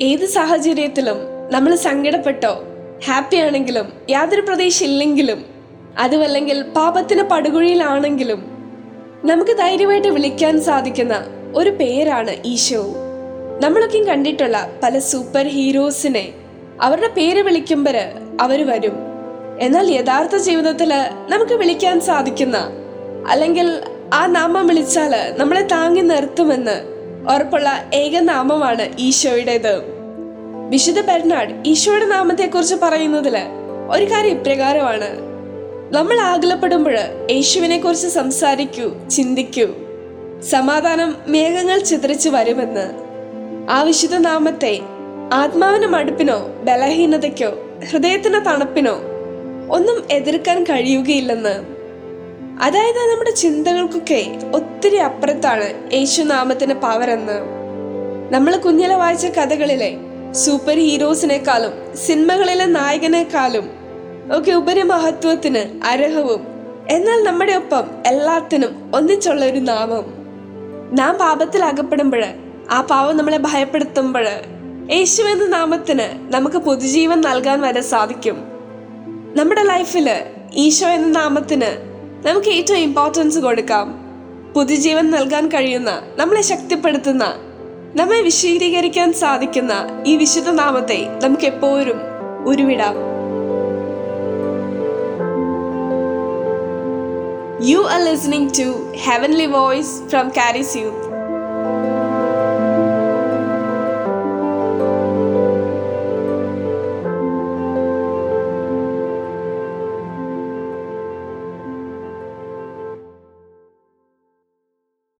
ഏത് സാഹചര്യത്തിലും നമ്മൾ സങ്കടപ്പെട്ടോ ഹാപ്പി ആണെങ്കിലും യാതൊരു പ്രതീക്ഷ ഇല്ലെങ്കിലും അതുമല്ലെങ്കിൽ പാപത്തിന് പടുകുഴിയിലാണെങ്കിലും നമുക്ക് ധൈര്യമായിട്ട് വിളിക്കാൻ സാധിക്കുന്ന ഒരു പേരാണ് ഈശോ. നമ്മളൊക്കെ കണ്ടിട്ടുള്ള പല സൂപ്പർ ഹീറോസിനെ അവരുടെ പേര് വിളിക്കുമ്പോൾ അവർ വരും. എന്നാൽ യഥാർത്ഥ ജീവിതത്തിൽ നമുക്ക് വിളിക്കാൻ സാധിക്കുന്ന അല്ലെങ്കിൽ ആ നാമം വിളിച്ചാൽ നമ്മളെ താങ്ങി നിർത്തുമെന്ന് ഉറപ്പുള്ള ഏകനാമമാണ് ഈശോയുടേത്. വിശുദ്ധ ബെർണാഡ് ഈശോയുടെ നാമത്തെക്കുറിച്ച് പറയുന്നതിൽ ഒരു കാര്യം ഇപ്രകാരമാണ്. നമ്മൾ ആകുലപ്പെടുമ്പോൾ യേശുവിനെ കുറിച്ച് സംസാരിക്കൂ ചിന്തിക്കൂ. സമാധാനം മേഘങ്ങൾ ചിത്രിച്ചു വരുമെന്ന്. ആ വിശുദ്ധ നാമത്തെ ആത്മാവിന് മടുപ്പിനോ ബലഹീനതയ്ക്കോ ഹൃദയത്തിന് തണുപ്പിനോ ഒന്നും എതിർക്കാൻ കഴിയുകയില്ലെന്ന്. അതായത് നമ്മുടെ ചിന്തകൾക്കൊക്കെ ഒത്തിരി അപ്പുറത്താണ് പവർ എന്ന്. നമ്മൾ കുഞ്ഞിലെ വായിച്ച കഥകളിലെ സൂപ്പർ ഹീറോസിനേക്കാളും സിനിമകളിലെ നായകനേക്കാളും ഒക്കെ ഉപരി മഹത്വത്തിന് അർഹവും. എന്നാൽ നമ്മുടെ ഒപ്പം എല്ലാത്തിനും ഒന്നിച്ചുള്ള ഒരു നാമം. നാം പാപത്തിൽ അകപ്പെടുമ്പോൾ ആ പാവം നമ്മളെ ഭയപ്പെടുത്തുമ്പോൾ യേശു എന്ന നാമത്തിന് നമുക്ക് പുതുജീവൻ നൽകാൻ വരെ സാധിക്കും. നമ്മുടെ ലൈഫിൽ ഈശോ എന്ന നാമത്തിന് നമുക്ക് ഏറ്റവും ഇമ്പോർട്ടൻസ് കൊടുക്കാം പുതുജീവൻ നൽകാൻ കഴിയുന്ന നമ്മളെ ശക്തിപ്പെടുത്തുന്ന നമ്മെ വിശദീകരിക്കാൻ സാധിക്കുന്ന ഈ വിശുദ്ധ നാമത്തെ നമുക്ക് എപ്പോഴും ഉരുവിടാം you are listening to heavenly voice from Charis Youth.